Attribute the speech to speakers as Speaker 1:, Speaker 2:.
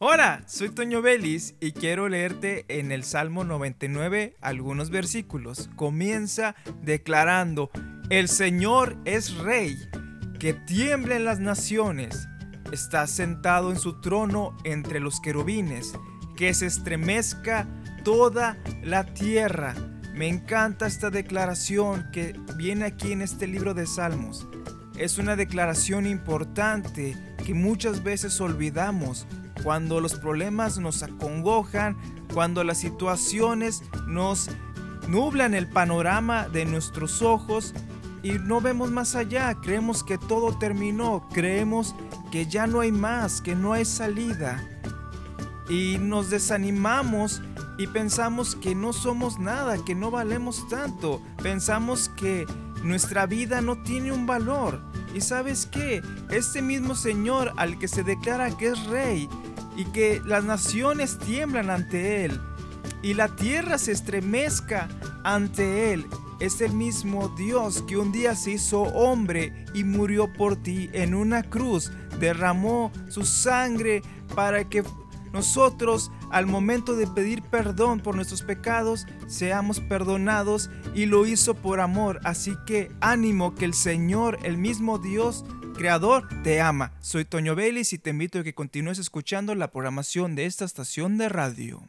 Speaker 1: Hola, soy Toño Vélez y quiero leerte en el Salmo 99 algunos versículos. Comienza declarando, el Señor es Rey, que tiemblen las naciones, está sentado en su trono entre los querubines, que se estremezca toda la tierra. Me encanta esta declaración que viene aquí en este libro de Salmos. Es una declaración importante que muchas veces olvidamos cuando los problemas nos acongojan, cuando las situaciones nos nublan el panorama de nuestros ojos y no vemos más allá, creemos que todo terminó, creemos que ya no hay más, que no hay salida. Y nos desanimamos y pensamos que no somos nada, que no valemos tanto, pensamos que nuestra vida no tiene un valor. Y sabes qué, este mismo Señor al que se declara que es rey, y que las naciones tiemblan ante Él y la tierra se estremezca ante Él. Es el mismo Dios que un día se hizo hombre y murió por ti en una cruz, derramó su sangre para que nosotros al momento de pedir perdón por nuestros pecados seamos perdonados y lo hizo por amor. Así que ánimo que el Señor, el mismo Dios, creador te ama. Soy Toño Vélez y te invito a que continúes escuchando la programación de esta estación de radio.